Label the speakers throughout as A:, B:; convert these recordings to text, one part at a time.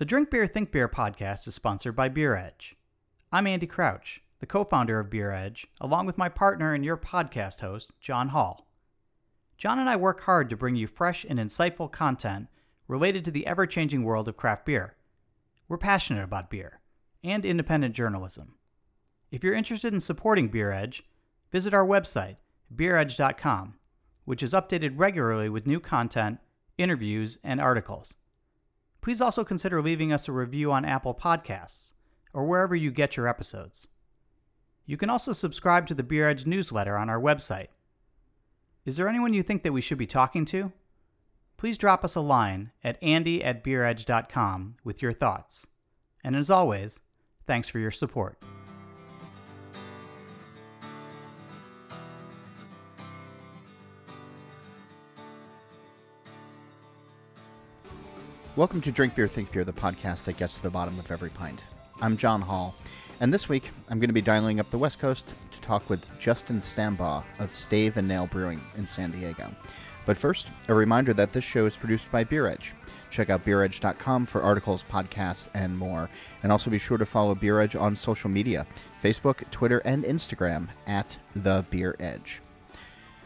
A: The Drink Beer Think Beer podcast is sponsored by Beer Edge. I'm Andy Crouch, the co founder of Beer Edge, along with my partner and your podcast host, John Hall. John and I work hard to bring you fresh and insightful content related to the ever changing world of craft beer. We're passionate about beer and independent journalism. If you're interested in supporting Beer Edge, visit our website, beeredge.com, which is updated regularly with new content, interviews, and articles. Please also consider leaving us a review on Apple Podcasts or wherever you get your episodes. You can also subscribe to the Beer Edge newsletter on our website. Is there anyone you think that we should be talking to? Please drop us a line at andy at beeredge.com with your thoughts. And as always, thanks for your support.
B: Welcome to Drink Beer Think Beer, the podcast that gets to the bottom of every pint. I'm John Hall, and this week I'm going to be dialing up the West Coast to talk with Justin Stambaugh of Stave and Nail Brewing in San Diego. But first, a reminder that this show is produced by Beer Edge. Check out beeredge.com for articles, podcasts, and more. And also be sure to follow Beer Edge on social media Facebook, Twitter, and Instagram at The Beer Edge.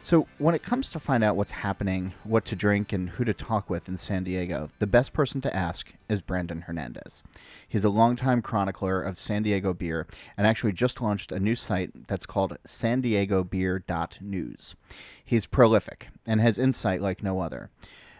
B: So, when it comes to find out what's happening, what to drink, and who to talk with in San Diego, the best person to ask is Brandon Hernandez. He's a longtime chronicler of San Diego beer and actually just launched a new site that's called san diego. He's prolific and has insight like no other.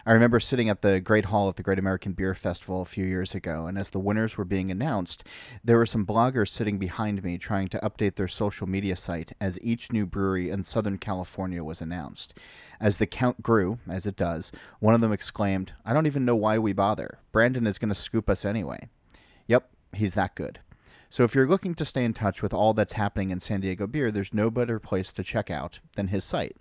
B: I remember sitting at the Great Hall at the Great American Beer Festival a few years ago, and as the winners were being announced, there were some bloggers sitting behind me trying to update their social media site as each new brewery in Southern California was announced. As the count grew, as it does, one of them exclaimed, I don't even know why we bother. Brandon is going to scoop us anyway. Yep, he's that good. So if you're looking to stay in touch with all that's happening in San Diego beer, there's no better place to check out than his site.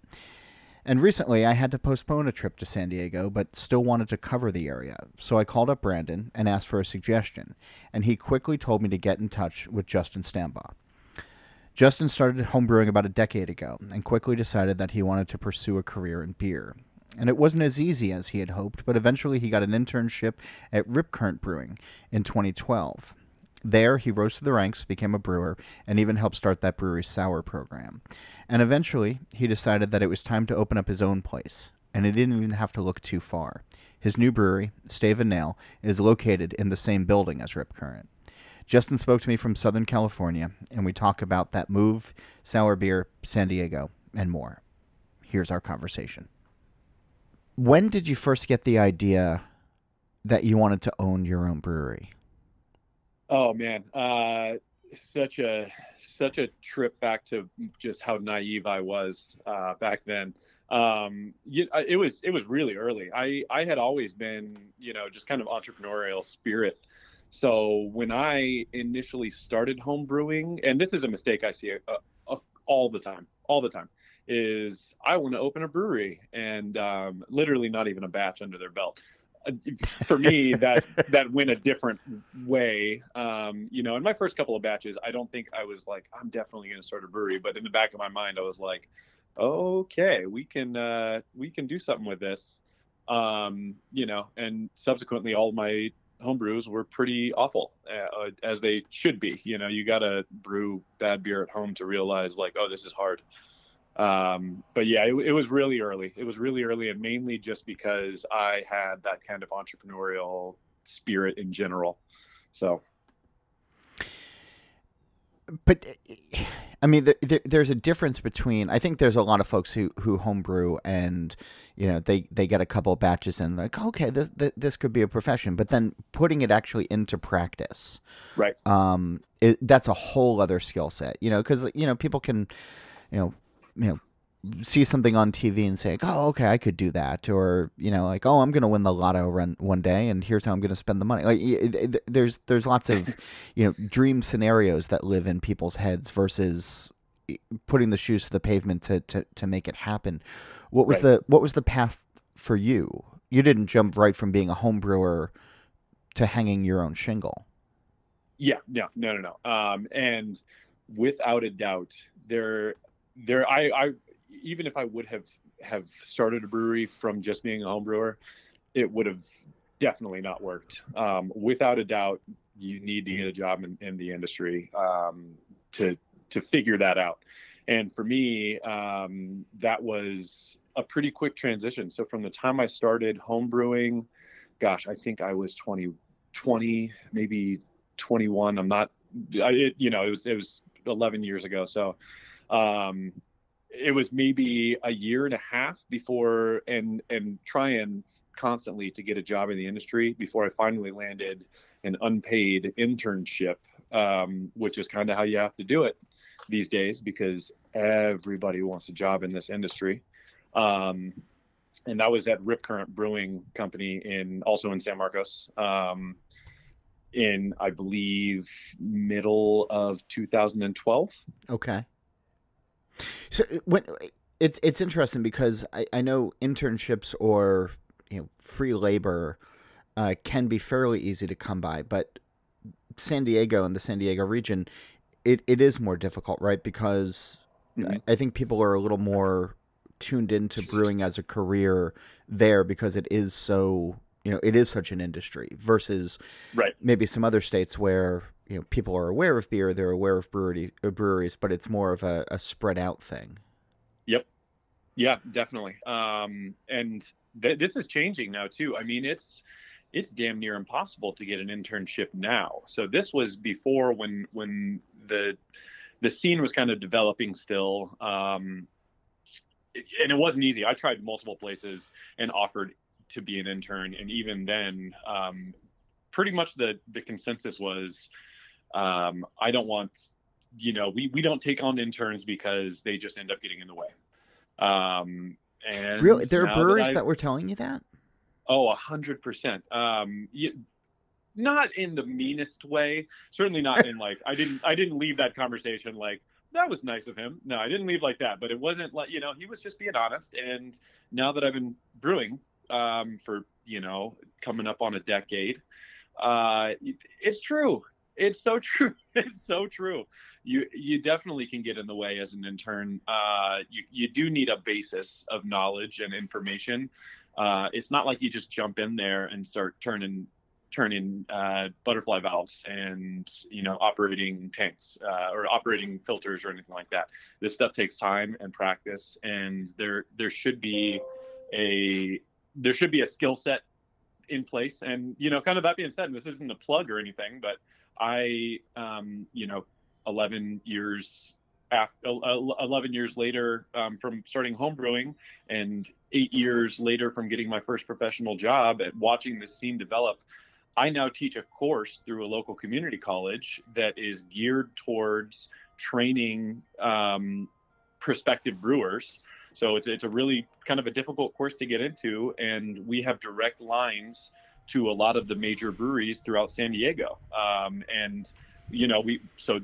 B: And recently, I had to postpone a trip to San Diego, but still wanted to cover the area. So I called up Brandon and asked for a suggestion, and he quickly told me to get in touch with Justin Stambaugh. Justin started homebrewing about a decade ago and quickly decided that he wanted to pursue a career in beer. And it wasn't as easy as he had hoped, but eventually he got an internship at Rip Current Brewing in 2012. There, he rose to the ranks, became a brewer, and even helped start that brewery's sour program. And eventually, he decided that it was time to open up his own place, and he didn't even have to look too far. His new brewery, Stave and Nail, is located in the same building as Rip Current. Justin spoke to me from Southern California, and we talk about that move, sour beer, San Diego, and more. Here's our conversation. When did you first get the idea that you wanted to own your own brewery?
C: Oh man, uh, such a such a trip back to just how naive I was uh, back then. Um, you, it was it was really early. I I had always been you know just kind of entrepreneurial spirit. So when I initially started home brewing, and this is a mistake I see uh, uh, all the time, all the time, is I want to open a brewery and um, literally not even a batch under their belt for me that that went a different way um, you know in my first couple of batches i don't think i was like i'm definitely going to start a brewery but in the back of my mind i was like okay we can uh, we can do something with this. Um, you know and subsequently all my homebrews were pretty awful uh, as they should be you know you got to brew bad beer at home to realize like oh this is hard um, but yeah, it, it, was really early. It was really early, and mainly just because I had that kind of entrepreneurial spirit in general. So,
B: but I mean, there, there's a difference between. I think there's a lot of folks who who homebrew and you know they they get a couple batches and like okay this this could be a profession, but then putting it actually into practice,
C: right?
B: Um, it, that's a whole other skill set, you know, because you know people can, you know you know see something on TV and say, "Oh, okay, I could do that," or you know, like, "Oh, I'm going to win the lotto run one day, and here's how I'm going to spend the money." Like, there's there's lots of you know dream scenarios that live in people's heads versus putting the shoes to the pavement to to, to make it happen. What was right. the what was the path for you? You didn't jump right from being a home brewer to hanging your own shingle.
C: Yeah, yeah, no, no, no. Um, and without a doubt, there there I, I even if I would have have started a brewery from just being a home brewer, it would have definitely not worked. Um, without a doubt, you need to get a job in, in the industry um, to to figure that out. And for me, um, that was a pretty quick transition. So from the time I started home brewing, gosh, I think I was 20, 20 maybe 21. I'm not, I, it, you know, it was, it was 11 years ago. So um, it was maybe a year and a half before, and, and trying constantly to get a job in the industry before I finally landed an unpaid internship, um, which is kind of how you have to do it these days because everybody wants a job in this industry. Um, and that was at Rip Current Brewing Company in also in San Marcos. Um, in I believe middle of 2012.
B: Okay. So uh, when it's it's interesting because I, I know internships or you know free labor uh, can be fairly easy to come by, but San Diego and the San Diego region, it, it is more difficult, right? Because mm-hmm. I think people are a little more tuned into brewing as a career there because it is so you know it is such an industry versus
C: right.
B: maybe some other states where you know people are aware of beer, they're aware of brewery, uh, breweries, but it's more of a, a spread out thing.
C: Yep. Yeah, definitely. Um, and th- this is changing now too. I mean, it's it's damn near impossible to get an internship now. So this was before when when the the scene was kind of developing still. Um, and it wasn't easy. I tried multiple places and offered to be an intern, and even then, um, pretty much the the consensus was, um, I don't want, you know, we we don't take on interns because they just end up getting in the way. Um, and
B: really, there are breweries that, that, were telling you that.
C: Oh, a hundred percent. Um, not in the meanest way. Certainly not in like I didn't I didn't leave that conversation like that was nice of him. No, I didn't leave like that. But it wasn't like you know he was just being honest. And now that I've been brewing um, for you know coming up on a decade, uh, it's true. It's so true. It's so true. You you definitely can get in the way as an intern. Uh, you you do need a basis of knowledge and information. Uh, it's not like you just jump in there and start turning turning uh, butterfly valves and you know operating tanks uh, or operating filters or anything like that. This stuff takes time and practice, and there there should be a there should be a skill set in place. And you know, kind of that being said, this isn't a plug or anything, but I um, you know, 11 years after 11 years later um, from starting home brewing and eight years later from getting my first professional job at watching this scene develop I now teach a course through a local community college that is geared towards training um, prospective brewers. So it's it's a really kind of a difficult course to get into, and we have direct lines to a lot of the major breweries throughout San Diego. Um, and you know, we so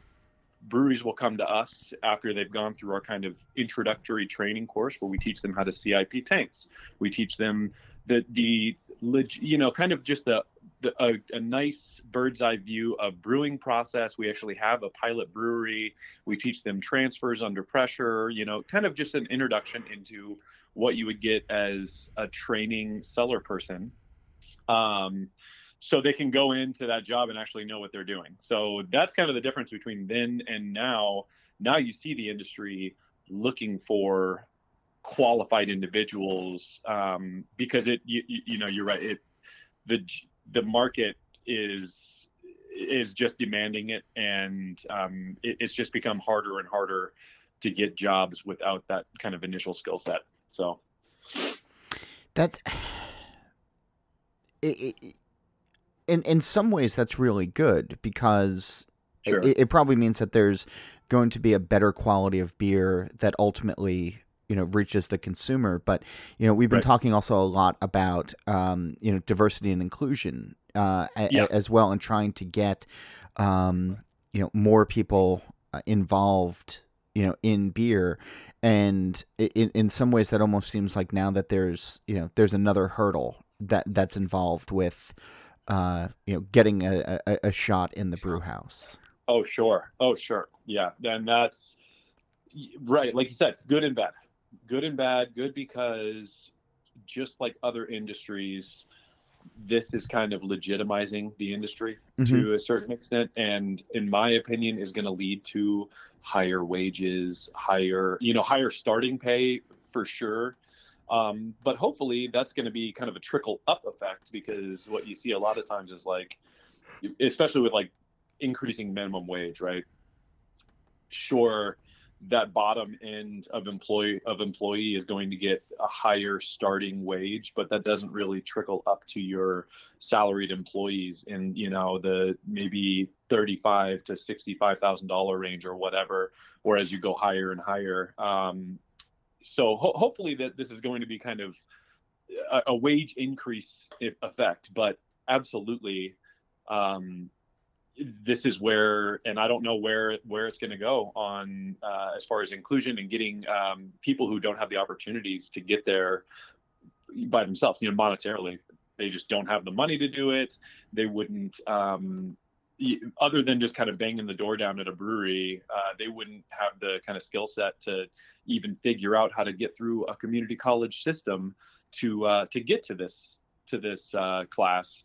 C: breweries will come to us after they've gone through our kind of introductory training course where we teach them how to CIP tanks. We teach them the the you know kind of just the the, a, a, nice bird's eye view of brewing process. We actually have a pilot brewery. We teach them transfers under pressure, you know, kind of just an introduction into what you would get as a training cellar person. Um, so they can go into that job and actually know what they're doing. So that's kind of the difference between then and now. Now you see the industry looking for qualified individuals um, because it you, you know you're right it the the market is is just demanding it, and um, it, it's just become harder and harder to get jobs without that kind of initial skill set. So
B: that's it, it, in in some ways that's really good because sure. it, it probably means that there's going to be a better quality of beer that ultimately you know reaches the consumer but you know we've been right. talking also a lot about um, you know diversity and inclusion uh, yeah. a, as well and trying to get um, you know more people uh, involved you know in beer. And in in some ways that almost seems like now that there's you know there's another hurdle that that's involved with uh, you know getting a, a, a shot in the brew house.
C: Oh sure. Oh sure. Yeah. And that's right. Like you said good and bad good and bad. Good because just like other industries, this is kind of legitimizing the industry
B: Mhm.
C: to a certain extent, and in my opinion, is going to lead to higher wages, higher you know higher starting pay for sure. Um, but hopefully, that's going to be kind of a trickle up effect because what you see a lot of times is like, especially with like increasing minimum wage, right? Sure, that bottom end of employee of employee is going to get a higher starting wage, but that doesn't really trickle up to your salaried employees in you know the maybe thirty-five to sixty-five thousand dollar range or whatever. Whereas you go higher and higher. Um, so ho- hopefully that this is going to be kind of a, a wage increase effect, but absolutely. Um, this is where, and I don't know where where it's going to go on uh, as far as inclusion and getting um, people who don't have the opportunities to get there by themselves. You know, monetarily, they just don't have the money to do it. They wouldn't, um, other than just kind of banging the door down at a brewery, uh, they wouldn't have the kind of skill set to even figure out how to get through a community college system to uh, to get to this to this uh, class.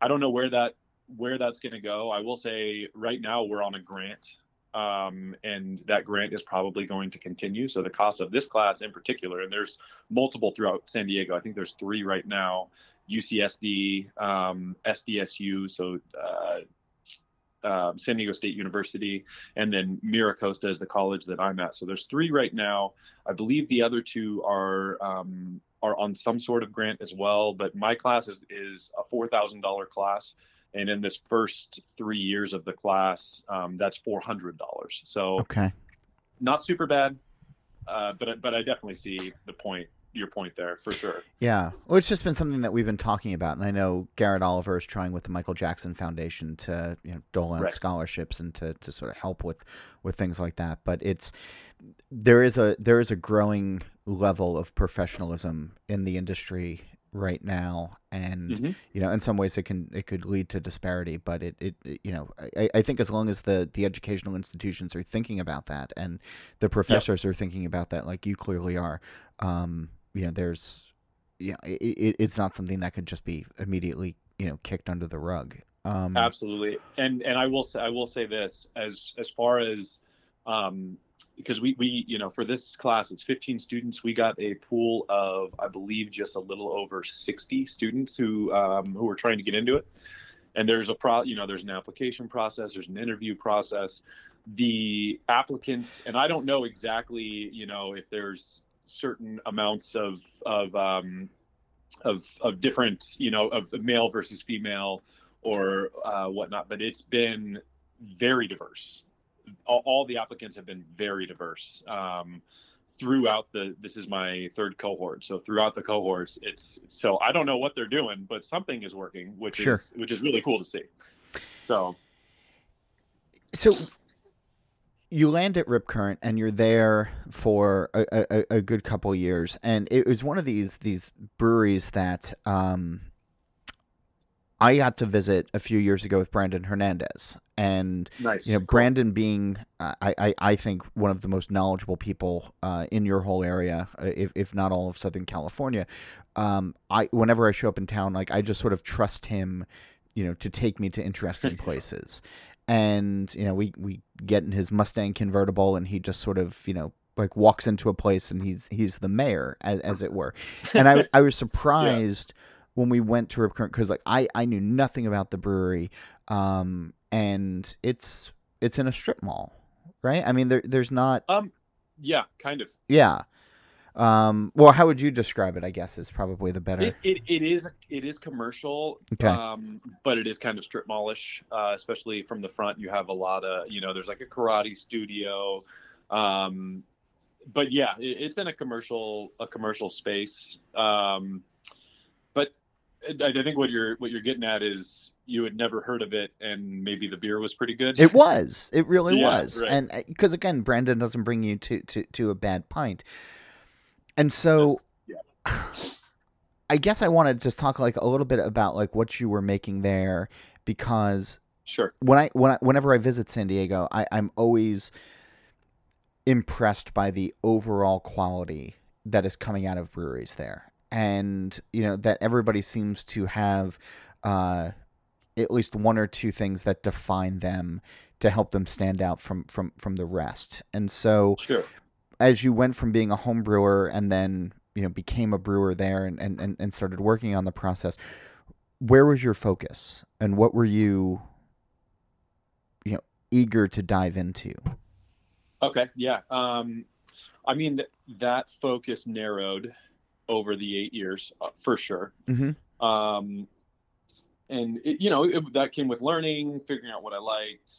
C: I don't know where that where that's going to go. I will say right now we're on a grant, um, and that grant is probably going to continue. So the cost of this class in particular, and there's multiple throughout San Diego. I think there's three right now: UCSD, um, SDSU, so uh, uh, San Diego State University, and then Miracosta is the college that I'm at. So there's three right now. I believe the other two are um, are on some sort of grant as well. But my class is is a four thousand dollar class and in this first three years of the class um, that's $400 so
B: Okay.
C: not super bad uh, but but i definitely see the point your point there for sure
B: Yeah. Well, it's just been something that we've been talking about, and I know Garrett Oliver is trying with the Michael Jackson Foundation to you know dole out
C: Right.
B: scholarships and to, to sort of help with with things like that. But it's there is a there is a growing level of professionalism in the industry right now, and
C: Mhm.
B: you know in some ways it can it could lead to disparity. But it, it, it- you know I, I think as long as the the educational institutions are thinking about that and the professors are thinking about that, like you clearly are. Um, you know, there's you know, it, it, it's not something that could just be immediately, you know, kicked under the rug. Um,
C: absolutely and and i will say i will say this as as far as um because we we you know for this class it's 15 students. We got a pool of i believe just a little over 60 students who um who were trying to get into it. And there's a pro you know there's an application process there's an interview process. The applicants and i don't know exactly you know if there's certain amounts of of um of of different you know of male versus female or uh, whatnot but it's been very diverse all, all the applicants have been very diverse um throughout the this is my third cohort. So throughout the cohorts it's so i don't know what they're doing but something is working which
B: Sure.
C: is which is really cool to see. So.
B: So you land at Rip Current and you're there for a, a, a good couple years, and it was one of these these breweries that um, I got to visit a few years ago with Brandon Hernandez, and
C: nice
B: you know
C: Cool.
B: Brandon being uh, I, I I think one of the most knowledgeable people uh, in your whole area, uh, if if not all of Southern California. Um, I whenever I show up in town, like I just sort of trust him, you know, to take me to interesting places. And you know, we we get in his Mustang convertible, and he just sort of you know like walks into a place, and he's he's the mayor, as as it were. And I I was surprised when we went to Rip Current because like I I knew nothing about the brewery, um, and it's it's in a strip mall, right? I mean, there there's not
C: um yeah kind of
B: yeah. Um, well, how would you describe it? I guess is probably the better.
C: It, it, it is it is commercial,
B: Okay.
C: um, but it is kind of strip mallish, uh, especially from the front. You have a lot of you know, there's like a karate studio, um, but yeah, it, it's in a commercial a commercial space. Um, I, I think what you're what you're getting at is you had never heard of it, and maybe the beer was pretty good.
B: It was. It really
C: Yeah,
B: was.
C: right.
B: And uh, because again, Brandon doesn't bring you to, to, to a bad pint. And so I guess I want to just talk like a little bit about like what you were making there because
C: Sure.
B: when I when I, whenever I visit San Diego, I, I'm always impressed by the overall quality that is coming out of breweries there. And you know that everybody seems to have uh, at least one or two things that define them to help them stand out from from from the rest. And so,
C: Sure.
B: as you went from being a home brewer and then you know became a brewer there and and, and, started working on the process, where was your focus and what were you you know eager to dive into?
C: Okay. Yeah. Um, I mean, th- that focus narrowed over the eight years uh, for sure.
B: Mm-hmm.
C: Um, and it, you know, it, that came with learning, figuring out what I liked,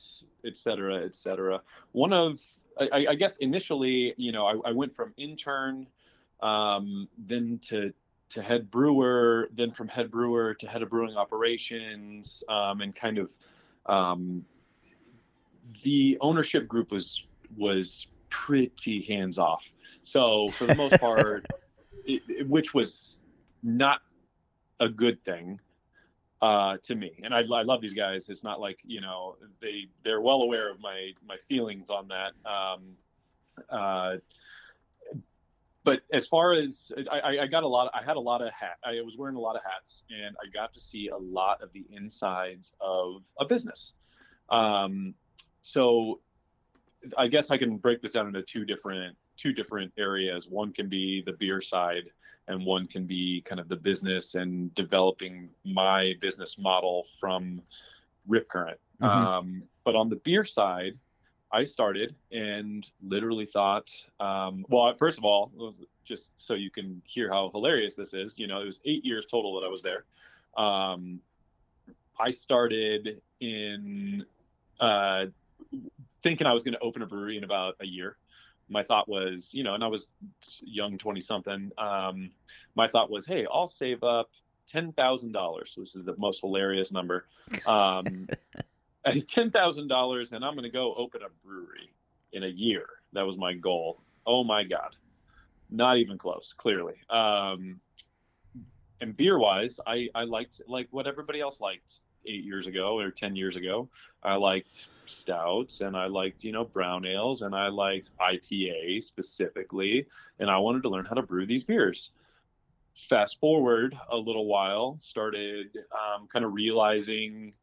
C: et cetera, et cetera. One of, I, I guess initially, you know, I, I went from intern, um, then to, to head brewer, then from head brewer to head of brewing operations, um, and kind of, um, the ownership group was was pretty hands off. So for the most part, which was not a good thing uh, to me. And I, I love these guys. It's not like you know they they're well aware of my my feelings on that. Um, uh, but as far as I, I- I got a lot, I had a lot of hat. I was wearing a lot of hats, and I got to see a lot of the insides of a business. Um, so I guess I can break this down into two different two different areas. One can be the beer side, and one can be kind of the business and developing my business model from Rip Current.
B: Mhm.
C: Um, but on the beer side, I started and literally thought, um, well, first of all, just so you can hear how hilarious this is, you know, it was eight years total that I was there. Um, I started in uh, thinking I was going to open a brewery in about a year. My thought was, you know, and I was young, 20 something. Um, my thought was, hey, I'll save up $10,000. This is the most hilarious number. Um, $10,000 and I'm going to go open a brewery in a year. That was my goal. Oh my God. Not even close, clearly. Um, and beer wise, I, I liked like what everybody else liked eight years ago or 10 years ago. I liked stouts and I liked, you know, brown ales and I liked IPA specifically. And I wanted to learn how to brew these beers. Fast forward a little while, started um, kind of realizing,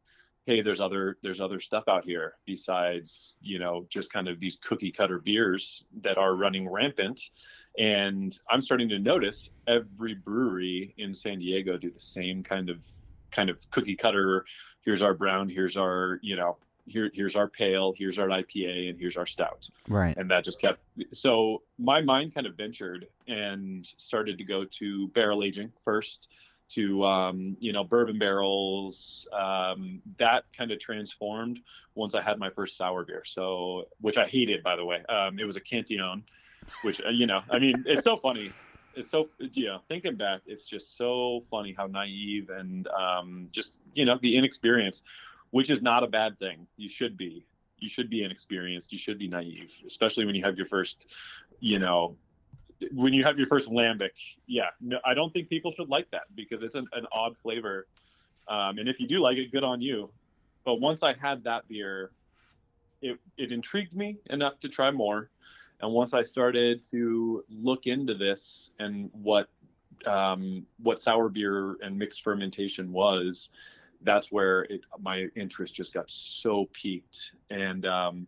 C: hey, there's other there's other stuff out here besides, you know, just kind of these cookie cutter beers that are running rampant. And I'm starting to notice every brewery in San Diego do the same kind of kind of cookie cutter here's our brown here's our you know here here's our pale here's our ipa and here's our stout.
B: Right.
C: and that just kept so my mind kind of ventured and started to go to barrel aging first to um, you know bourbon barrels um, that kind of transformed once i had my first sour beer. So which i hated by the way. Um, it was a cantillon which uh, you know i mean it's so funny it's so yeah thinking back it's just so funny how naive and um, just you know the inexperience which is not a bad thing. You should be. You should be inexperienced. You should be naive especially when you have your first you know when you have your first lambic. Yeah no, i don't think people should like that because it's an, an odd flavor. Um, and if you do like it good on you. But once i had that beer it, it intrigued me enough to try more and once I started to look into this and what um, what sour beer and mixed fermentation was, that's where it, my interest just got so peaked. And um,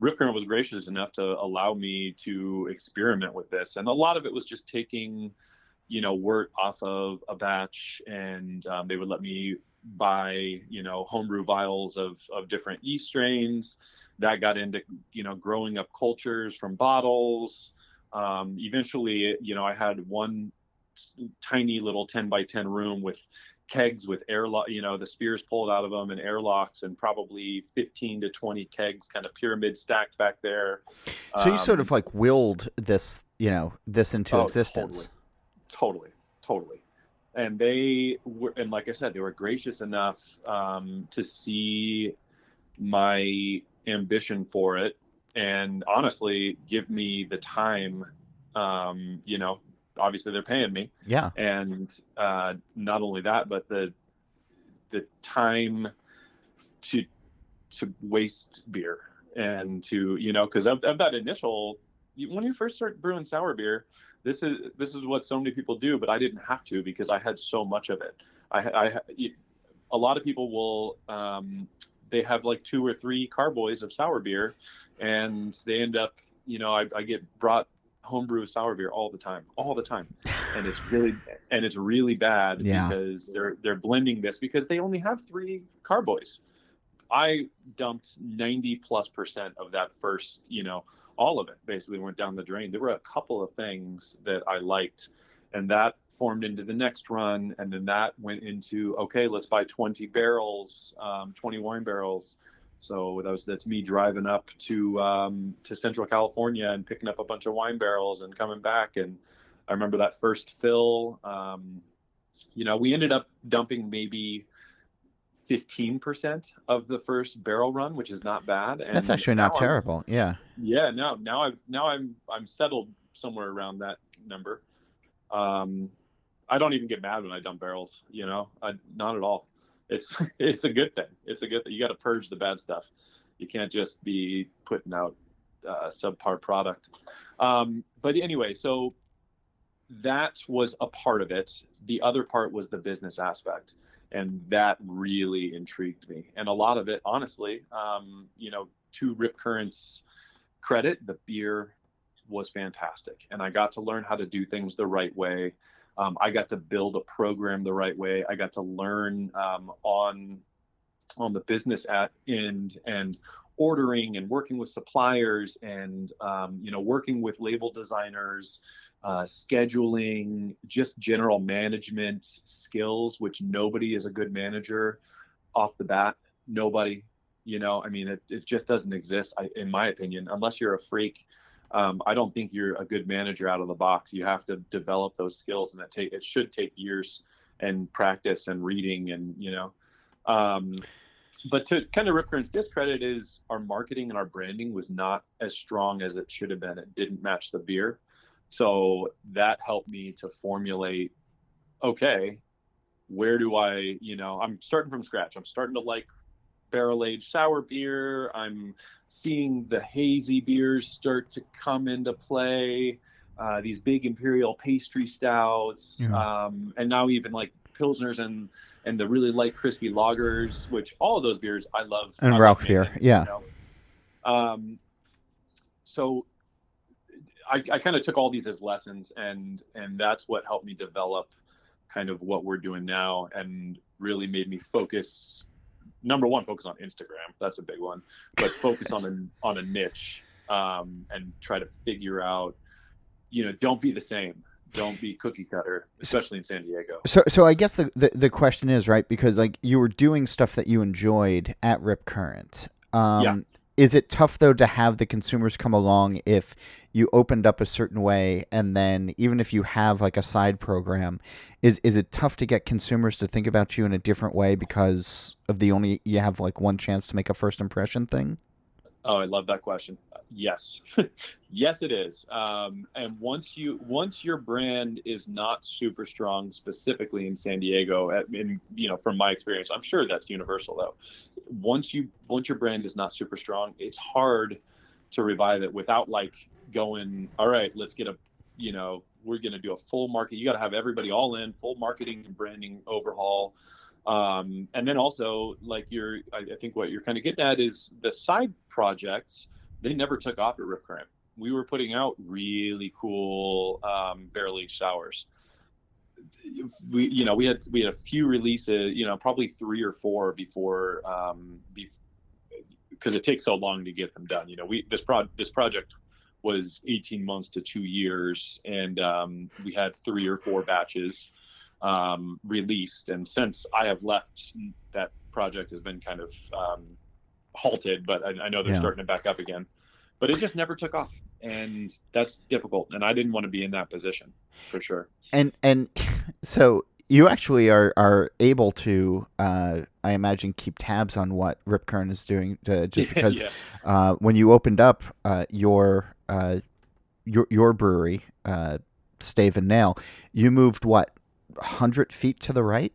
C: was gracious enough to allow me to experiment with this, and a lot of it was just taking, you know, wort off of a batch, and um, they would let me buy, you know, homebrew vials of of different yeast strains. That got into you know growing up cultures from bottles. Um, eventually you know i had one tiny little 10 by 10 room with kegs with airlock you know the spears pulled out of them and airlocks and probably 15 to 20 kegs kind of pyramid stacked back there.
B: So you sort
C: Um,
B: of like willed this, you know, this into
C: Oh,
B: existence.
C: totally. Totally and they were and like i said they were gracious enough um, to see my ambition for it and honestly give me the time um, you know obviously they're paying me
B: Yeah.
C: and uh, not only that but the the time to to waste beer and to you know because of, of that initial when you first start brewing sour beer, this is this is what so many people do, but I didn't have to because I had so much of it. I, I a lot of people will um, they have like two or three carboys of sour beer, and they end up you know I, I get brought homebrew sour beer all the time, all the time, and it's really and it's really bad
B: Yeah.
C: because they're they're blending this because they only have three carboys. I dumped 90 plus percent of that first, you know, all of it basically went down the drain. There were a couple of things that I liked, and that formed into the next run. And then that went into, okay, let's buy 20 barrels, um, 20 wine barrels. So that was that's me driving up to um, to Central California and picking up a bunch of wine barrels and coming back. And I remember that first fill. Um, you know, we ended up dumping maybe 15% of the first barrel run, which is not bad. And
B: That's actually not
C: now I'm-
B: terrible. Yeah.
C: yeah, no, now I'm now I'm I'm settled somewhere around that number. Um, I don't even get mad when I dump barrels. You know, I, not at all. It's it's a good thing. It's a good thing. You got to purge the bad stuff. You can't just be putting out uh, subpar product. Um, but anyway, so that was a part of it. The other part was the business aspect, and that really intrigued me. And a lot of it, honestly, um, you know, to Rip Current's credit, the beer was fantastic, and I got to learn how to do things the right way. Um, I got to build a program the right way. I got to learn um, on on the business at end and ordering and working with suppliers and um, you know working with label designers uh, scheduling just general management skills which nobody is a good manager off the bat. Nobody you know i mean it, it just doesn't exist I, in my opinion unless you're a freak. Um, i don't think you're a good manager out of the box. You have to develop those skills and it take it should take years and practice and reading and you know um, but to kind of Rip Current's discredit is our marketing and our branding was not as strong as it should have been. It didn't match the beer. So that helped me to formulate, okay, where do I, you know, I'm starting from scratch. I'm starting to like barrel aged sour beer. I'm seeing the hazy beers start to come into play. Uh, these big imperial pastry stouts,
B: Yeah.
C: um, and now even like pilsners and and the really light crispy lagers, which all of those beers I love.
B: And
C: I love
B: beer, yeah.
C: you know. Um, so I, I kind of took all these as lessons, and and that's what helped me develop kind of what we're doing now, and really made me focus. Number one, focus on Instagram. That's a big one, but focus on a on a niche um, and try to figure out. You know, don't be the same. Don't be cookie cutter, especially in San Diego.
B: So, so I guess the, the the question is right because like you were doing stuff that you enjoyed at Rip Current. Um,
C: Yeah.
B: Is it tough though to have the consumers come along if you opened up a certain way and then even if you have like a side program, is is it tough to get consumers to think about you in a different way because of the only you have like one chance to make a first impression thing?
C: Oh, I love that question. Yes, yes, it is. Um, and once you once your brand is not super strong, specifically in San Diego, at, in you know from my experience, I'm sure that's universal though. Once you once your brand is not super strong, it's hard to revive it without like going. All right, let's get a you know we're going to do a full market. You got to have everybody all in, full marketing and branding overhaul um, and then also like you're I, I think what you're kind of getting at is the side projects they never took off at rip current. We were putting out really cool um, aged sours we you know we had we had a few releases you know probably three or four before um because it takes so long to get them done you know. We this pro this project was 18 months to two years and um, we had three or four batches um, released. And since I have left, that project has been kind of um, halted, but I, I know they're
B: Yeah.
C: starting to back up again. But it just never took off. And that's difficult. And I didn't want to be in that position for sure.
B: and and so you actually are are able to uh, I imagine keep tabs on what Rip Current is doing uh, just because
C: yeah.
B: uh, when you opened up uh, your uh, your your brewery uh, Stave and Nail you moved what hundred feet to the right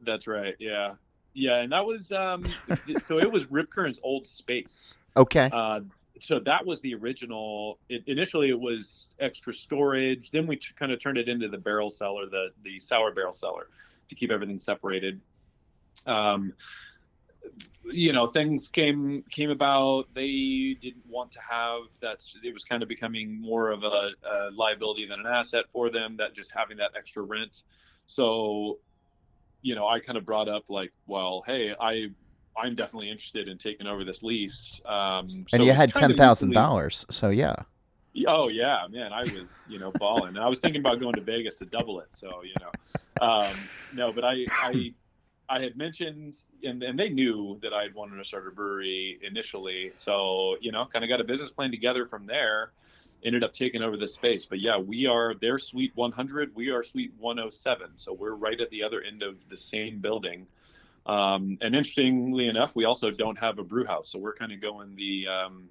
C: that's right. Yeah. Yeah. And that was, um, so it was Rip Current's old space.
B: okay
C: Uh, so that was the original. It, initially, it was extra storage. Then we t- kind of turned it into the barrel cellar, the the sour barrel cellar, to keep everything separated. Um, you know, things came came about. They didn't want to have that's. It was kind of becoming more of a, a liability than an asset for them. That just having that extra rent. So, you know, I kind of brought up like, well, hey, I I'm definitely interested in taking over this lease. Um, so
B: and you had ten thousand dollars, so yeah.
C: Oh yeah, man, I was you know balling. I was thinking about going to Vegas to double it. So you know, um, no, but I I I had mentioned and and they knew that I had wanted to start a brewery initially. So you know, kind of got a business plan together from there. Ended up taking over the space, but yeah, we are their suite 100. We are suite 107. So we're right at the other end of the same building. Um, and interestingly enough, we also don't have a brew house, so we're kind of going the um,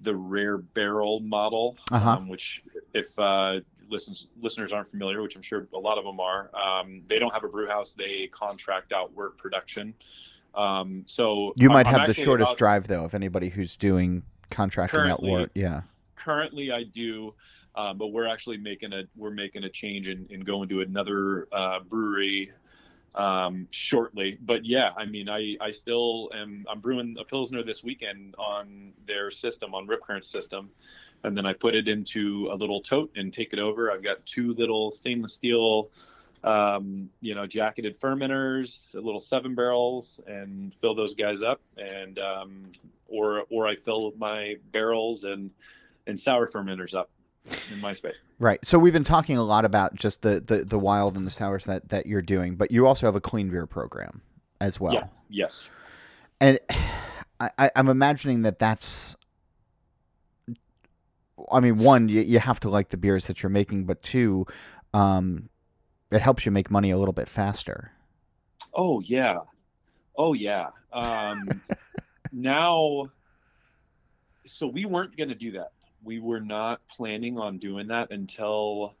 C: the rare barrel model,
B: Uh-huh.
C: um, which if uh, listens, listeners aren't familiar, which I'm sure a lot of them are, um, they don't have a brew house. They contract out work production. Um, so
B: You might
C: I'm
B: have the shortest
C: about-
B: drive though of anybody who's doing contracting out work. Yeah.
C: currently I do, um, but we're actually making a we're making a change and, and going to another uh, brewery um, shortly. But yeah, I mean, I I still am I'm brewing a pilsner this weekend on their system on Rip Current system, and then I put it into a little tote and take it over. I've got two little stainless steel. Um, you know, jacketed fermenters, a little seven barrels, and fill those guys up, and um, or or I fill my barrels and and sour fermenters up in my space.
B: Right. So we've been talking a lot about just the, the, the wild and the sours that, that you're doing, but you also have a clean beer program as well.
C: Yeah. Yes.
B: And I, I, I'm imagining that that's. I mean, one, you, you have to like the beers that you're making, but two, um, it helps you make money a little bit faster.
C: Oh yeah. Oh yeah. Um, now, so we weren't going to do that. We were not planning on doing that until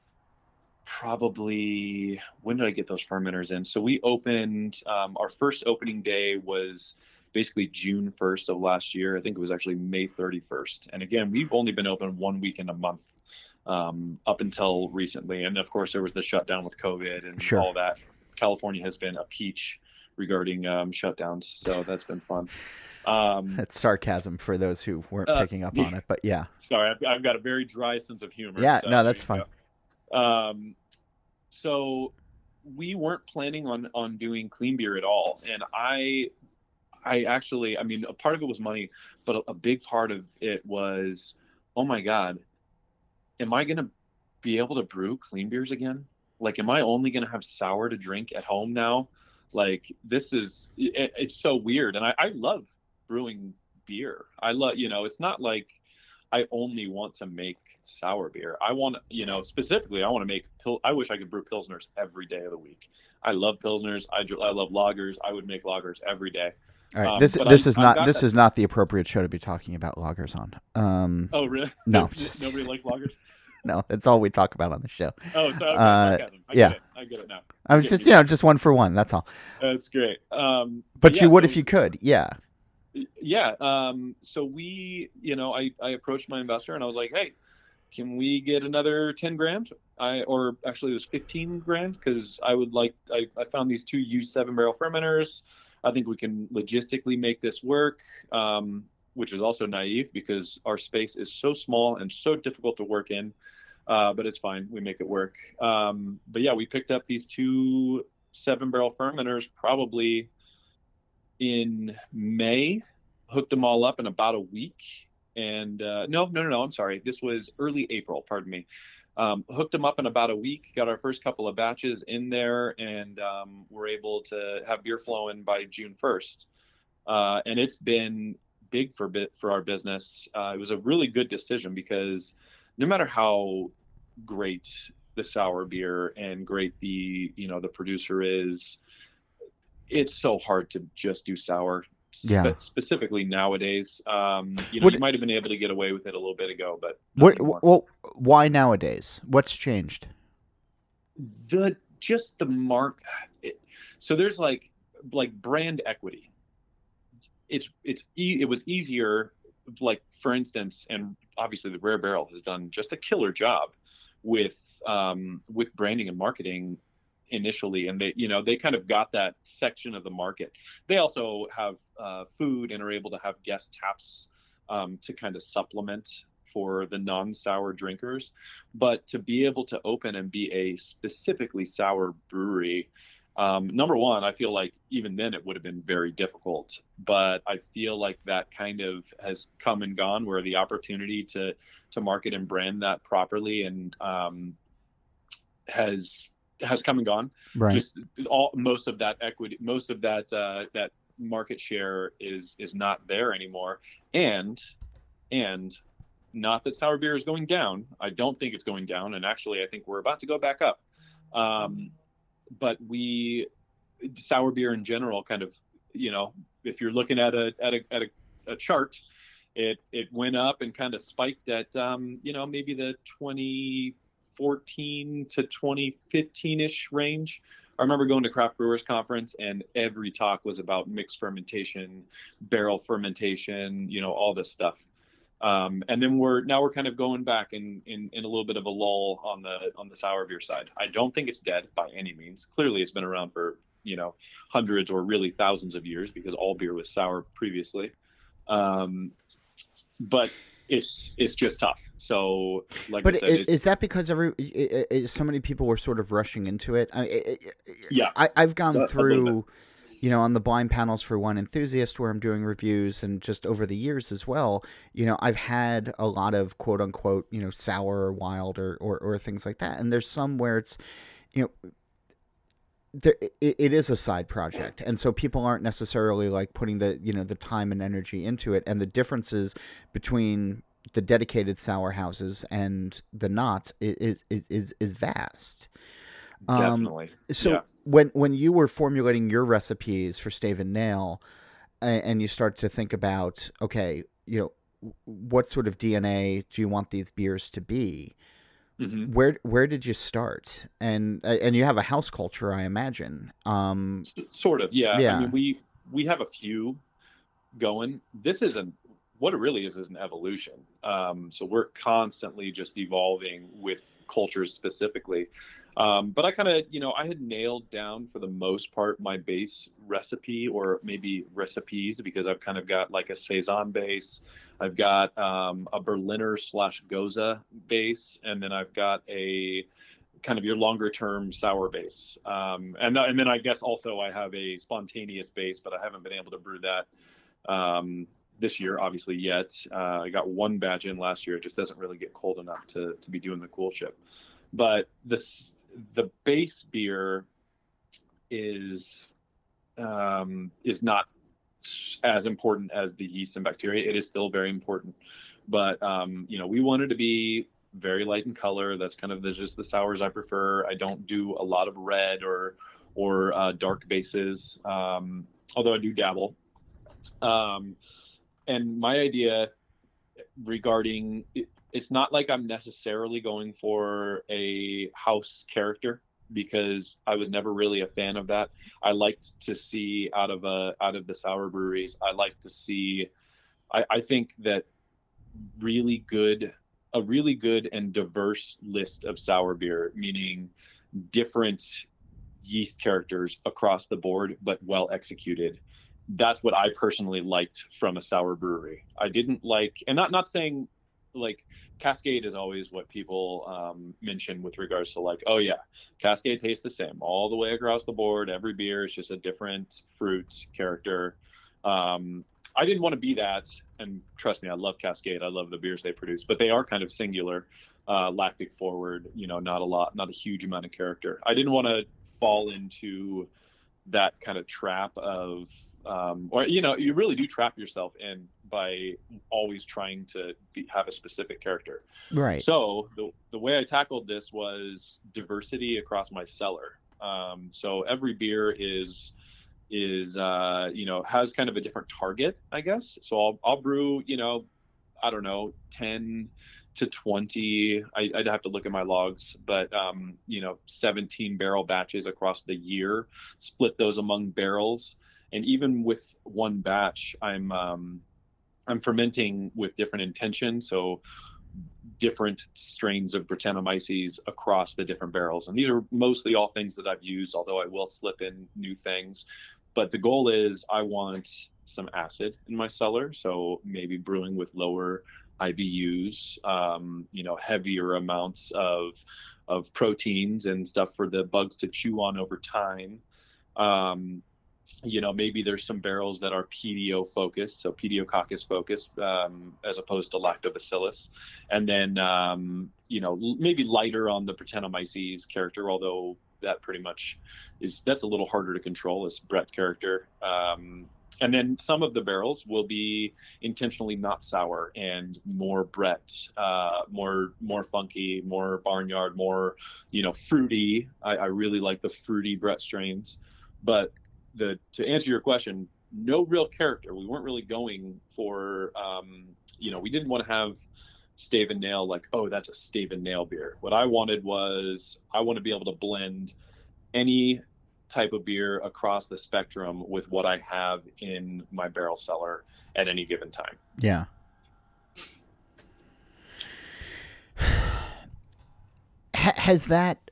C: probably when did I get those fermenters in? So we opened um, our first opening day was basically June 1st of last year. I think it was actually May 31st. And again, we've only been open one weekend a month um, up until recently. And of course, there was the shutdown with COVID and
B: Sure.
C: all that. California has been a peach regarding um, shutdowns, so that's been fun. Um,
B: That's sarcasm for those who weren't
C: Uh,
B: picking up on it, but yeah.
C: sorry, I've, I've got a very dry sense of humor.
B: Yeah,
C: so
B: no, that's fine.
C: Um, so we weren't planning on on doing clean beer at all, and I, I actually, I mean, a part of it was money, but a, a big part of it was, oh my god, am I gonna be able to brew clean beers again? Like, am I only gonna have sour to drink at home now? Like, this is it, it's so weird, and I, I love brewing beer. I love, you know, it's not like I only want to make sour beer. I want, you know, specifically, I want to make. Pil- I wish I could brew pilsners every day of the week. I love pilsners. I, I love lagers. I would make lagers every day.
B: All right.
C: Um,
B: this
C: but
B: this
C: I-
B: is not this
C: that-
B: is not the appropriate show to be talking about lagers on. Um,
C: Oh, really?
B: No.
C: Nobody likes lagers.
B: no, that's all we talk about on the show.
C: Oh, so okay,
B: Uh,
C: sarcasm. I
B: yeah.
C: get it. I get it now.
B: I was just
C: you
B: know just one for one. That's all.
C: That's great. Um,
B: But
C: yeah,
B: you would
C: so-
B: if you could. Yeah.
C: yeah um so we you know i i approached my investor and i was like hey can we get another 10 grand i or actually it was 15 grand because i would like I, I found these two used seven barrel fermenters i think we can logistically make this work um which is also naive because our space is so small and so difficult to work in uh, but it's fine we make it work um but yeah we picked up these two seven barrel fermenters probably in May, hooked them all up in about a week. And uh, no, no, no, no, I'm sorry. This was early April, pardon me. Um, hooked them up in about a week, got our first couple of batches in there, and um, we're able to have beer flowing by June 1st. Uh, and it's been big for bit for our business. Uh, it was a really good decision because no matter how great the sour beer and great the you know the producer is, it's so hard to just do sour spe- specifically nowadays um you know
B: What-
C: you might have been able to get away with it a little bit ago but
B: What? Well, why nowadays? What's changed?
C: the just the mark it, so there's like like brand equity it's it's e- it was easier like for instance, and obviously the Rare Barrel has done just a killer job with um, with branding and marketing initially and they you know they kind of got that section of the market they also have uh, food and are able to have guest taps um, to kind of supplement for the non-sour drinkers but to be able to open and be a specifically sour brewery um, number one i feel like even then it would have been very difficult but i feel like that kind of has come and gone where the opportunity to to market and brand that properly and um, has has come and gone
B: Right.
C: just all most of that equity most of that uh, that market share is is not there anymore and and not that sour beer is going down. I don't think it's going down and actually i think we're about to go back up. Um, but we sour beer in general kind of you know if you're looking at a at a, at a, a chart it it went up and kind of spiked at um, you know maybe the 2014 to 2015 ish range. I remember going to craft brewers conference and every talk was about mixed fermentation, barrel fermentation, you know, all this stuff. Um, and then we're now we're kind of going back in, in in a little bit of a lull on the on the sour beer side. I don't think it's dead by any means. Clearly, it's been around for you know hundreds or really thousands of years because all beer was sour previously. Um, but it's it's just tough. So like
B: But
C: I said, it-
B: is that because every i- i- i- so many people were sort of rushing into it? I, I- I-
C: Yeah.
B: I, I've gone through, you know, on the blind panels for Wine Enthusiast, where I'm doing reviews, and just over the years as well. You know, I've had a lot of quote unquote, you know, sour or wild or or, or things like that, and there's some where it's, you know. There, it, it is a side project, and so people aren't necessarily like putting the you know the time and energy into it, and the differences between the dedicated sour houses and the not is is is, is vast. Um,
C: definitely.
B: So
C: yeah.
B: When when you were formulating your recipes for Stave and Nail, a- and you start to think about okay, you know, what sort of DNA do you want these beers to be?
C: Mhm.
B: Where where did you start? And and you have a house culture, I imagine. Um,
C: sort of yeah.
B: Yeah.
C: i mean we we have a few going this isn't what it really is is an evolution um, so we're constantly just evolving with cultures specifically um, but i kind of you know i had nailed down for the most part my base recipe or maybe recipes because i've kind of got like a saison base i've got um, a berliner slash gose base and then i've got a kind of your longer term sour base. Um, and, and then I guess also I have a spontaneous base, but I haven't been able to brew that um, this year, obviously yet. Uh, I got one batch in last year. It just doesn't really get cold enough to, to be doing the coolship. But this, the base beer is, um, is not as important as the yeast and bacteria. It is still very important. But, um, you know, we wanted to be very light in color. That's kind of the, just the sours I prefer. I don't do a lot of red or or uh, dark bases, um, although I do dabble. Um, and my idea regarding it's not like I'm necessarily going for a house character because I was never really a fan of that. I liked to see out of a out of the sour breweries. I like to see. I, I think that really good a really good and diverse list of sour beer, meaning different yeast characters across the board, but well executed. That's what I personally liked from a sour brewery. I didn't like, and not not saying like Cascade is always what people um, mention with regards to like, oh yeah, Cascade tastes the same all the way across the board. Every beer is just a different fruit character. Um, I didn't want to be that, and trust me, I love Cascade. I love the beers they produce, but they are kind of singular, uh, lactic forward. You know, not a lot, not a huge amount of character. I didn't want to fall into that kind of trap of, um, or you know, you really do trap yourself in by always trying to be, have a specific character.
B: right.
C: So the the way I tackled this was diversity across my cellar. Um, so every beer is is uh, you know has kind of a different target, I guess. So I'll I'll brew you know I don't know ten to 20 I, i'd have to look at my logs but um, you know 17 barrel batches across the year split those among barrels and even with one batch i'm um, I'm fermenting with different intention. So different strains of Brettanomyces across the different barrels. And these are mostly all things that I've used, although I will slip in new things. But the goal is I want some acid in my cellar. So maybe brewing with lower IBUs, um, you know, heavier amounts of of proteins and stuff for the bugs to chew on over time. Um, you know, maybe there's some barrels that are Pedio focused, so Pediococcus focused, um, as opposed to Lactobacillus, and then um, you know maybe lighter on the Brettanomyces character, although that pretty much is that's a little harder to control as Brett character. Um, and then some of the barrels will be intentionally not sour and more Brett, uh, more more funky, more barnyard, more you know fruity. I, I really like the fruity Brett strains, but the to answer your question, no real character. We weren't really going for um, you know we didn't want to have stave and nail like oh that's a stave and nail beer. What I wanted was I want to be able to blend any type of beer across the spectrum with what I have in my barrel cellar at any given time.
B: Yeah. has that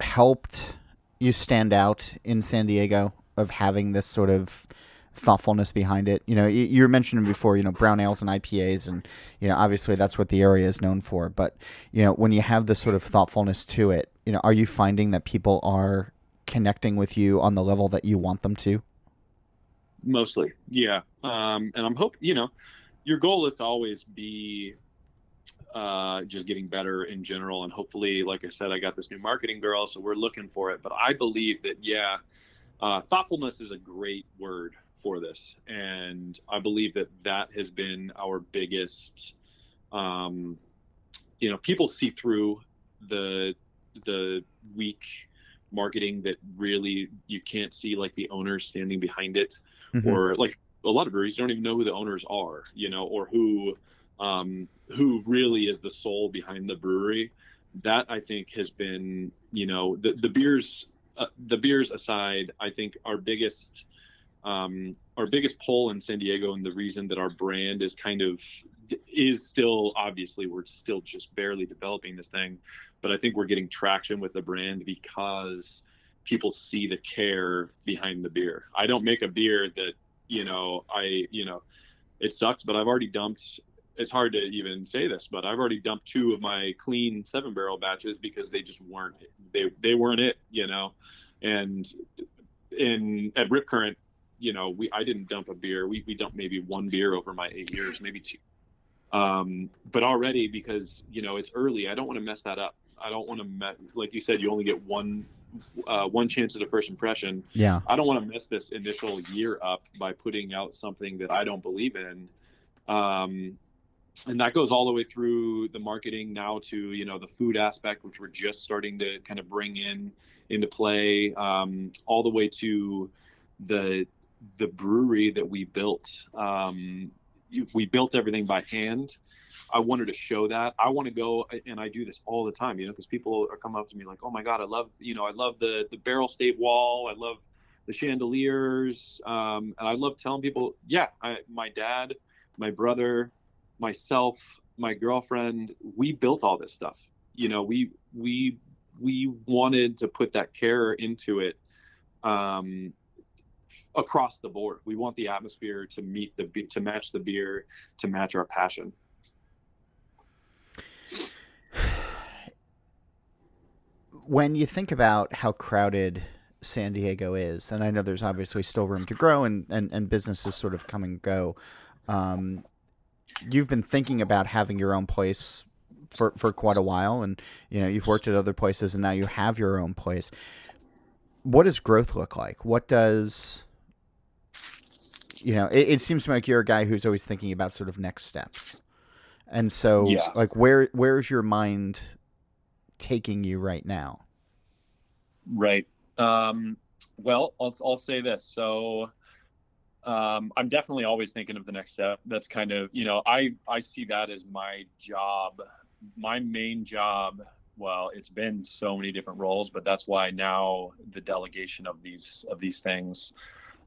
B: helped you stand out in San Diego of having this sort of thoughtfulness behind it? You know, you, you were mentioning before, you know, brown ales and IPAs, and you know, obviously that's what the area is known for. But you know, when you have this sort of thoughtfulness to it, you know, are you finding that people are connecting with you on the level that you want them to?
C: Mostly, yeah. Um, and I'm hope you know, your goal is to always be uh, just getting better in general. And hopefully, like I said, I got this new marketing girl, so we're looking for it. But I believe that, yeah, uh, thoughtfulness is a great word for this. And I believe that that has been our biggest, um, you know, people see through the, the weak marketing that really you can't see like the owners standing behind it mm-hmm. or like a lot of breweries don't even know who the owners are you know or who um who really is the soul behind the brewery that i think has been you know the the beers uh, the beers aside i think our biggest um our biggest pull in san diego and the reason that our brand is kind of is still obviously we're still just barely developing this thing but I think we're getting traction with the brand because people see the care behind the beer. I don't make a beer that, you know, I, you know, it sucks, but I've already dumped it's hard to even say this, but I've already dumped two of my clean seven barrel batches because they just weren't they they weren't it, you know. And in at Rip Current, you know, we I didn't dump a beer. We we dumped maybe one beer over my eight years, maybe two. Um, but already because you know it's early, I don't want to mess that up. I don't want to met like you said, you only get one uh, one chance at a first impression.
B: Yeah.
C: I don't want to mess this initial year up by putting out something that I don't believe in. Um, and that goes all the way through the marketing now to you know the food aspect, which we're just starting to kind of bring in into play, um, all the way to the the brewery that we built. Um, we built everything by hand I wanted to show that. I want to go, and I do this all the time, you know, because people are coming up to me like, "Oh my god, I love, you know, I love the the barrel stave wall. I love the chandeliers, um, and I love telling people, yeah, I, my dad, my brother, myself, my girlfriend, we built all this stuff. You know, we we we wanted to put that care into it um, across the board. We want the atmosphere to meet the to match the beer, to match our passion.
B: when you think about how crowded San Diego is, and I know there's obviously still room to grow and, and, and businesses sort of come and go, um, you've been thinking about having your own place for, for quite a while, and you know you've worked at other places, and now you have your own place. What does growth look like? What does you know? It, it seems to me like you're a guy who's always thinking about sort of next steps, and so yeah. like where where's your mind taking you right now?
C: Right. Um, well, I'll, I'll say this. So um, I'm definitely always thinking of the next step. That's kind of, you know, I, I see that as my job, my main job. Well, it's been so many different roles, but that's why now the delegation of these, of these things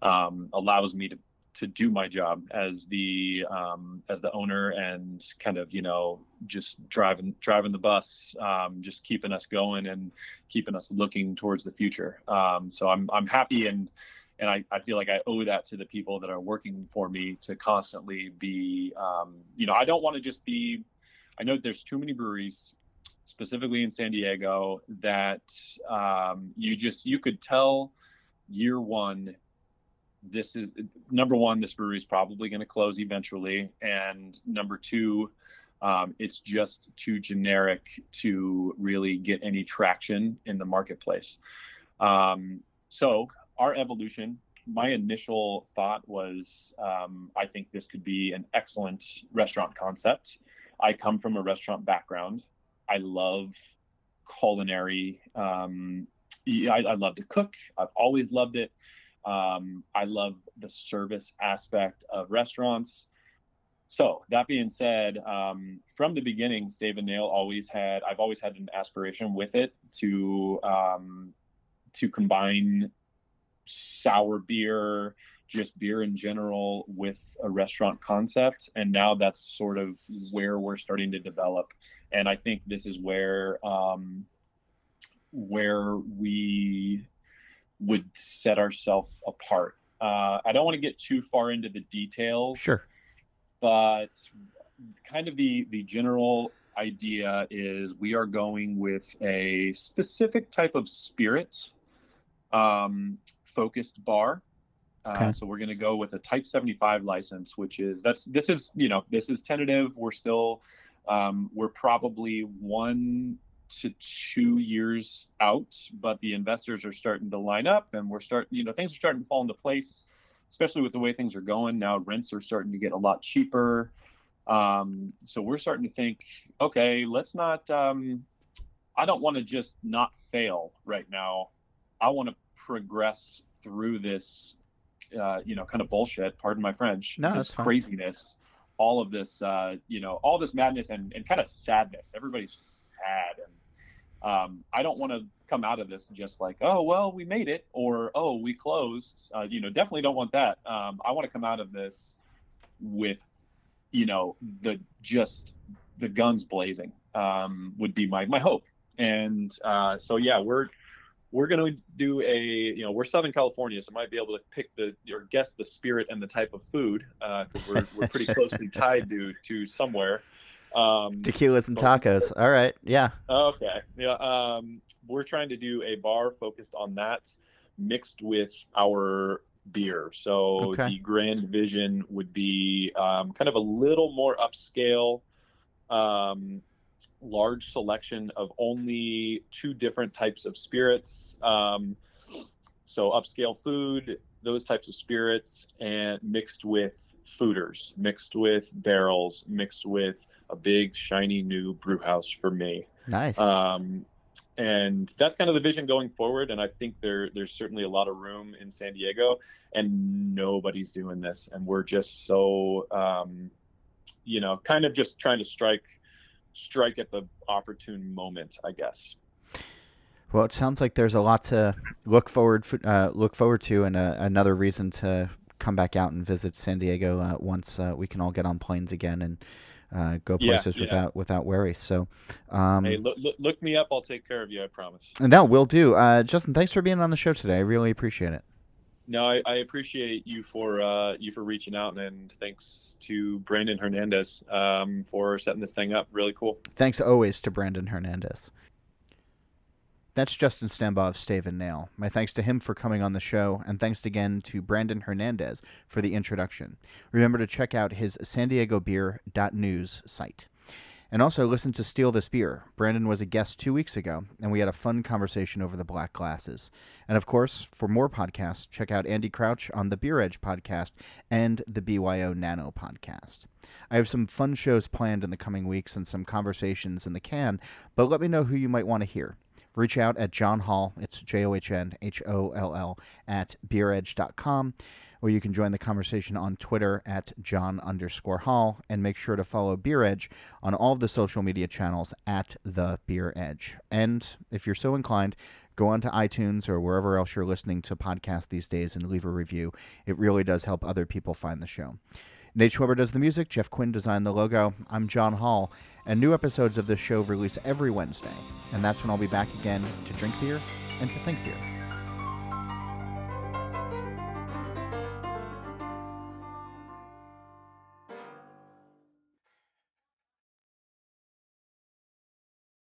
C: um, allows me to, to do my job as the um, as the owner and kind of you know just driving driving the bus, um, just keeping us going and keeping us looking towards the future. Um, so I'm I'm happy and and I, I feel like I owe that to the people that are working for me to constantly be um, you know I don't want to just be I know there's too many breweries specifically in San Diego that um, you just you could tell year one this is number one this brewery is probably going to close eventually. And number two um, it's just too generic to really get any traction in the marketplace. Um, so our evolution my initial thought was um, i think this could be an excellent restaurant concept. I come from a restaurant background. I love culinary um, I, I love to cook. I've always loved it. Um, I love the service aspect of restaurants. So that being said, um, from the beginning, Stave and Nail always had I've always had an aspiration with it to um, to combine sour beer, just beer in general, with a restaurant concept, and now that's sort of where we're starting to develop. And I think this is where um, where we would set ourselves apart. Uh, I don't want to get too far into the details.
B: Sure.
C: But kind of the the general idea is we are going with a specific type of spirit um, focused bar. Uh, okay. so we're going to go with a Type 75 license, which is that's this is you know this is tentative. We're still um, we're probably one to two years out, but the investors are starting to line up and we're starting, you know, things are starting to fall into place, especially with the way things are going. Now rents are starting to get a lot cheaper. Um, so we're starting to think, okay, let's not, um, I don't want to just not fail right now. I want to progress through this, uh, you know, kind of bullshit, pardon my French,
B: no,
C: this craziness all of this, uh, you know, all this madness and, and kind of sadness. Everybody's just sad. And um, I don't want to come out of this just like, oh, well, we made it or, oh, we closed. Uh, you know, definitely don't want that. Um, I want to come out of this with, you know, the just the guns blazing um, would be my, my hope. And uh, so, yeah, we're, we're going to do a you know we're southern california so might be able to pick the or guess the spirit and the type of food because uh, we're, we're pretty closely tied to to somewhere.
B: Um, tequilas and tacos. All right. Yeah.
C: Okay. Yeah um, we're trying to do a bar focused on that mixed with our beer. So okay. the grand vision would be um, kind of a little more upscale um, large selection of only two different types of spirits. Um, so upscale food, those types of spirits, and mixed with foeders, mixed with barrels, mixed with a big shiny new brew house for me.
B: Nice.
C: Um, and that's kind of the vision going forward. And I think there there's certainly a lot of room in San Diego, and nobody's doing this, and we're just so um, you know, kind of just trying to strike strike at the opportune moment, I guess.
B: Well, it sounds like there's a lot to look forward uh, look forward to, and uh, another reason to come back out and visit San Diego uh, once uh, we can all get on planes again and uh, go places yeah, yeah. without without worry. So, um,
C: hey, look, look, look, me up. I'll take care of you. I promise.
B: No, we'll do. Uh, Justin, thanks for being on the show today. I really appreciate it
C: no, I, I, appreciate you for uh, you for reaching out, and thanks to Brandon Hernandez um, for setting this thing up. Really cool.
B: Thanks always to Brandon Hernandez. That's Justin Stambaugh of Stave and Nail. My thanks to him for coming on the show, and thanks again to Brandon Hernandez for the introduction. Remember to check out his San Diego Beer News site. And also listen to Steal This Beer. Brandon was a guest two weeks ago, and we had a fun conversation over the black glasses. And of course, for more podcasts, check out Andy Crouch on the Beer Edge podcast and the BYO Nano podcast. I have some fun shows planned in the coming weeks and some conversations in the can, but let me know who you might want to hear. Reach out at John Holl. it's J O H N H O L L, at beeredge.com or you can join the conversation on Twitter at John underscore Holl, and make sure to follow Beer Edge on all of the social media channels at The Beer Edge. And if you're so inclined, go onto iTunes or wherever else you're listening to podcasts these days and leave a review. It really does help other people find the show. Nate Schweber does the music, Jeff Quinn designed the logo. I'm John Holl, and new episodes of this show release every Wednesday. And that's when I'll be back again to drink beer and to think beer.